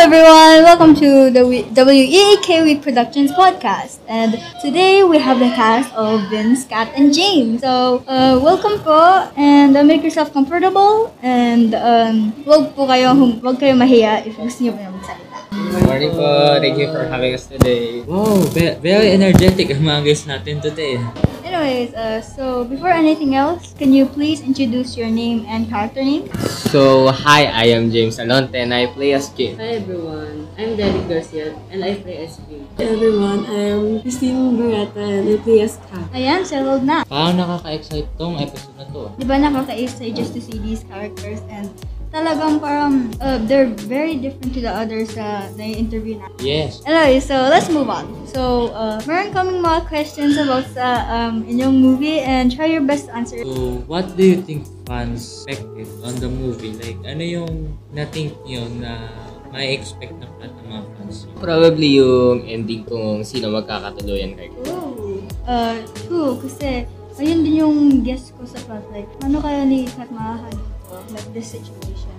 everyone, welcome to the WEAK Week Productions podcast. And today we have the cast of Vince, Kat, and James. So, uh, welcome po and uh, make yourself comfortable and um, wag po kayo, hum- wag kayo mahiya if gusto niyo po na magsalita. Good morning po. Thank you for having us today. Wow, ve- very energetic ang mga guys natin today. Anyways, uh, so before anything else, can you please introduce your name and character name? So, hi, I am James Alonte and I play as Jim. Hi everyone, I'm Derek Garcia and I play as Pink. Hi everyone, I'm Christine Barreta and I play as Kat. Ayan, settled na. Parang nakaka-excite tong episode na to. Di ba nakaka-excite just to see these characters and talagang parang uh, they're very different to the others sa na-interview na. Yes. Anyway, so let's move on. So, uh, meron kaming mga questions about sa um, inyong movie and try your best to answer. So, what do you think fans expected on the movie? Like, ano yung na-think nyo na may expect na plot ng mga fans? Probably yung ending kung sino magkakatuluyan kay Ooh. Uh, true, kasi ayun din yung guess ko sa plot. Like, ano kaya ni Kat makakano ko? Like, this situation.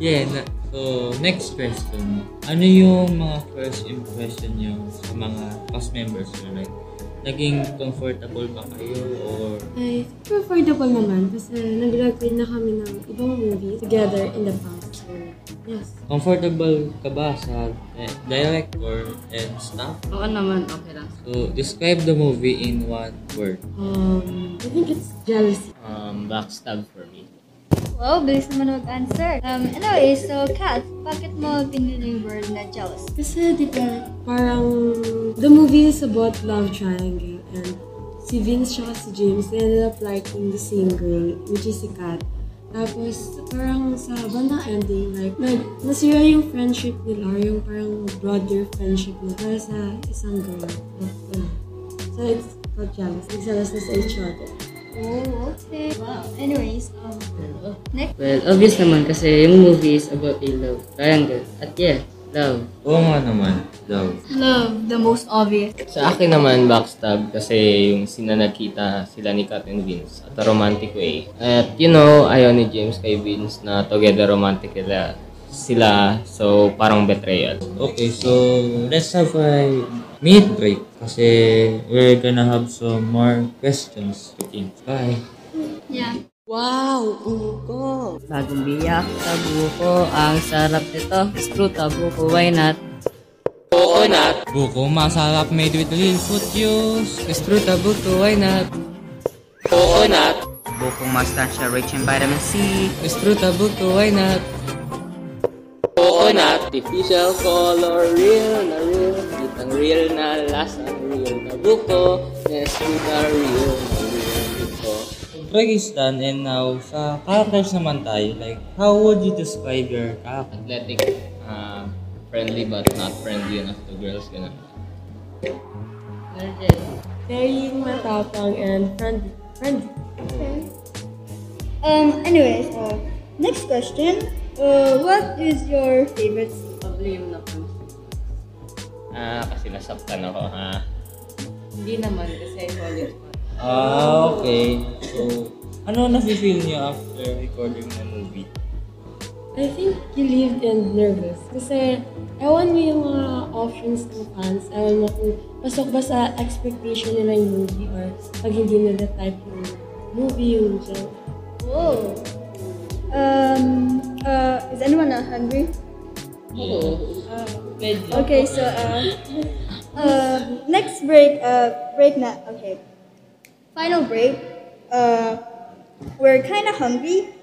Yeah, na, so next question. Ano yung mga first impression nyo sa mga cast members nyo? Like, naging comfortable ba kayo or I think comfortable naman kasi nag-record na kami ng ibang movie together in the past. So, yes. comfortable ka ba sa eh, director and staff? Oo naman, okay lang. So, describe the movie in one word. Um, I think it's jealousy. Um, backstab for me. Wow, bilis naman mag-answer. Um, anyway, so Kat, bakit mo pinili yung word na jealous? Kasi di ba, parang the movie is about love triangle and si Vince tsaka si James they ended up liking the same girl which is si Kat. Tapos parang sa bandang ending, like, nag, nasira yung friendship nila yung parang brother friendship nila para sa isang girl. So it's called jealous. Nagsalas na sa each other. Oh, okay. Wow. Anyways, um, next. Well, obvious naman kasi yung movie is about a love triangle. At yeah, love. Oo nga naman, love. Love, the most obvious. Sa akin naman, backstab kasi yung sina nagkita sila ni Kat and Vince at a romantic way. At you know, ayaw ni James kay Vince na together romantic sila, sila so parang betrayal. Okay, so let's have a minute break kasi we're gonna have some more questions. Okay, bye. Yeah. Wow! Ugo! Bagong biyak sa buko. Ang sarap nito. Spruta buko, why not? Buko masarap made with real fruit juice. Spruta buko, why not? Bukong mustache rich in vitamin C. Spruta buko, why not? Artificial color, real na real. Kitang real na lasa, real na buko. Yes, kita real na real buko. Is done and now sa characters naman tayo. Like, how would you describe your character? Athletic, uh, friendly but not friendly enough to girls. Ganun. Very matapang and friendly. Friendly. Um, anyways, uh, next question. Uh, what is your favorite? Probably yung napansin. Ah, kasi nasaktan ako, ha? Hindi naman kasi college pa. Ah, okay. So, ano na-feel niyo after recording the movie? I think relieved and nervous. Kasi, ewan mo yung mga options ng fans. Ewan mo kung pasok ba sa expectation nila yung movie or pag hindi nila type yung movie, yung joke. Oh. Um, uh, is anyone not hungry? Okay, so, uh, uh, next break, uh, break na, okay. Final break. Uh, we're kind of hungry,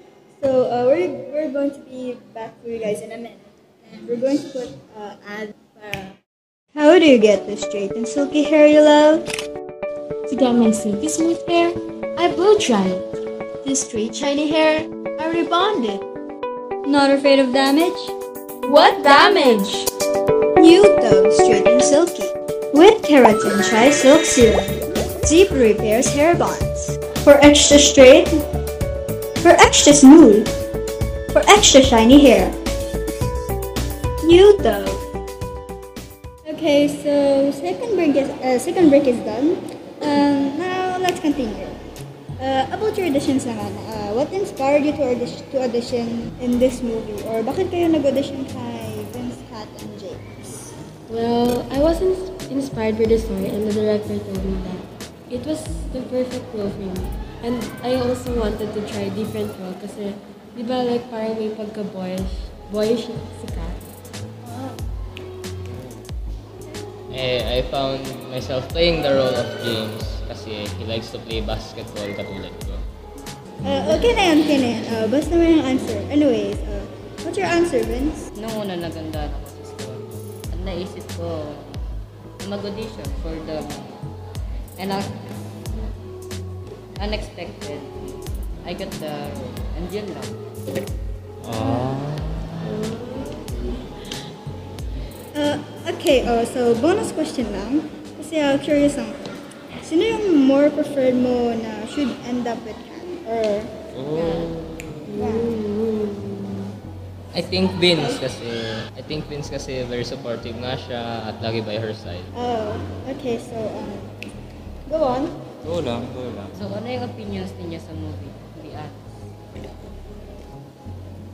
so uh, we're, we're going to be back for you guys in a minute. And we're going to put uh, ads para... How do you get the straight and silky hair you love? To get my silky smooth hair, I blow dry it. This straight shiny hair, I rebond it. Not afraid of damage? What damage? New Dove Straight and Silky with Keratin Tri Silk Serum. Deep repairs hair bonds. For extra straight, for extra smooth, for extra shiny hair. New Dove. Okay, so second break is uh, second break is done. Um, now let's continue. Uh, about your auditions naman, uh, what inspired you to audition, to audition in this movie? Or bakit kayo nag-audition kay Vince Cat and Well, I was ins- inspired by the story and the director told me that it was the perfect role for me. And I also wanted to try different role kasi di ba like parang may pagka-boyish, boyish si Kat. Eh, I found myself playing the role of James kasi he likes to play basketball katulad ko. Uh, okay na yan, okay na yan. Uh, basta may yung answer. Anyways, uh, what's your answer, Vince? Nung una naganda ako sa school, at naisip ko mag-audition for the and un- unexpected, I got the role. And yun lang. Ah. Uh, okay, oh, so bonus question lang. Kasi uh, curious lang. Sino yung more preferred mo na should end up with Kat? Or, yeah. I think Vince kasi I think Vince kasi very supportive nga siya at lagi by her side. Oh, okay, so, um, go on. Go lang, go lang. So, ano yung opinions ninyo sa movie? Be honest.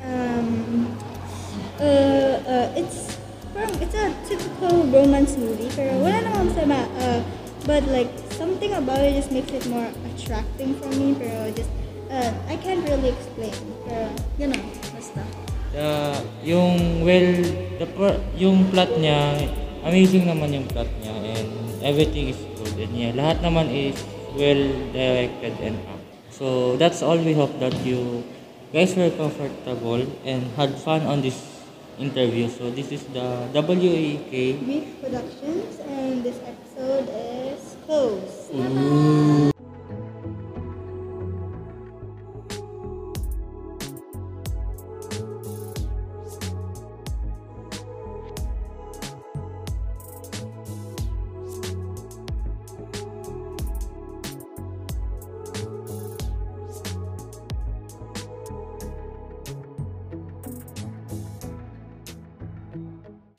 Um, uh, uh, it's parang it's a typical romance movie pero wala namang sama uh, but like something about it just makes it more attracting for me pero just uh, I can't really explain pero you know basta The, yung, well, the, yung plot niya, amazing naman yung plot niya and everything is good. And yeah, lahat naman is well directed and up. So that's all we hope that you guys were comfortable and had fun on this interview. So this is the WAK Beef Productions and this episode is close. Ooh.